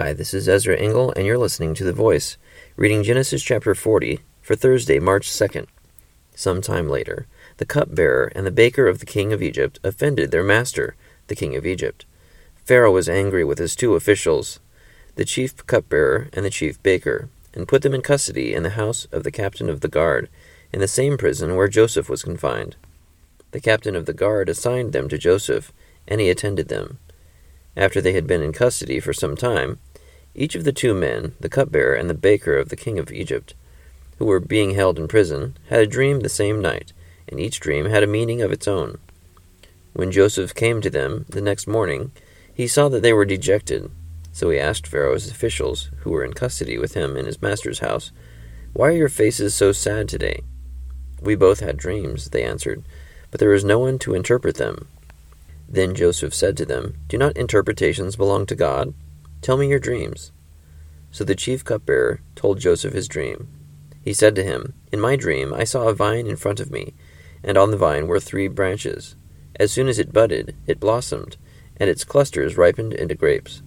Hi, this is Ezra Engel, and you're listening to The Voice, reading Genesis chapter 40 for Thursday, March 2nd. Some time later, the cupbearer and the baker of the king of Egypt offended their master, the king of Egypt. Pharaoh was angry with his two officials, the chief cupbearer and the chief baker, and put them in custody in the house of the captain of the guard, in the same prison where Joseph was confined. The captain of the guard assigned them to Joseph, and he attended them. After they had been in custody for some time, each of the two men, the cupbearer and the baker of the king of Egypt, who were being held in prison, had a dream the same night, and each dream had a meaning of its own. When Joseph came to them the next morning, he saw that they were dejected. So he asked Pharaoh's officials, who were in custody with him in his master's house, Why are your faces so sad today? We both had dreams, they answered, but there is no one to interpret them. Then Joseph said to them, Do not interpretations belong to God? Tell me your dreams. So the chief cupbearer told Joseph his dream. He said to him, In my dream I saw a vine in front of me, and on the vine were three branches. As soon as it budded, it blossomed, and its clusters ripened into grapes.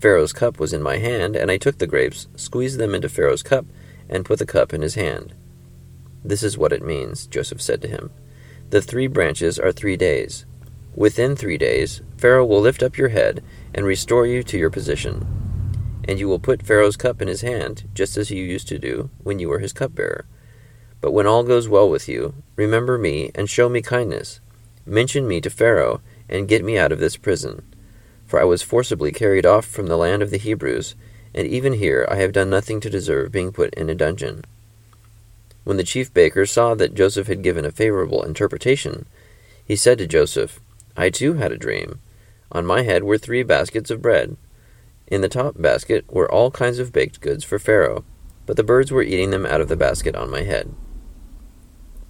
Pharaoh's cup was in my hand, and I took the grapes, squeezed them into Pharaoh's cup, and put the cup in his hand. This is what it means, Joseph said to him. The three branches are three days. Within three days, Pharaoh will lift up your head and restore you to your position. And you will put Pharaoh's cup in his hand, just as you used to do when you were his cupbearer. But when all goes well with you, remember me and show me kindness. Mention me to Pharaoh and get me out of this prison. For I was forcibly carried off from the land of the Hebrews, and even here I have done nothing to deserve being put in a dungeon. When the chief baker saw that Joseph had given a favorable interpretation, he said to Joseph, I too had a dream. On my head were three baskets of bread. In the top basket were all kinds of baked goods for Pharaoh, but the birds were eating them out of the basket on my head.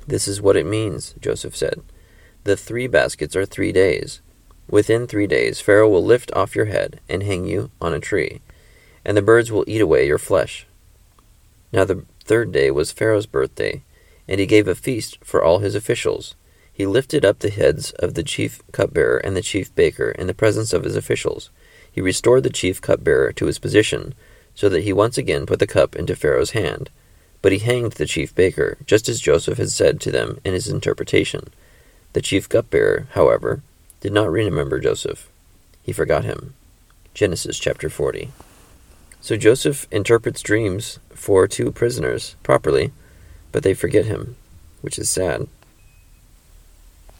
This is what it means, Joseph said. The three baskets are three days. Within three days, Pharaoh will lift off your head and hang you on a tree, and the birds will eat away your flesh. Now the third day was Pharaoh's birthday, and he gave a feast for all his officials. He lifted up the heads of the chief cupbearer and the chief baker in the presence of his officials. He restored the chief cupbearer to his position, so that he once again put the cup into Pharaoh's hand. But he hanged the chief baker, just as Joseph had said to them in his interpretation. The chief cupbearer, however, did not remember Joseph. He forgot him. Genesis chapter 40. So Joseph interprets dreams for two prisoners properly, but they forget him, which is sad.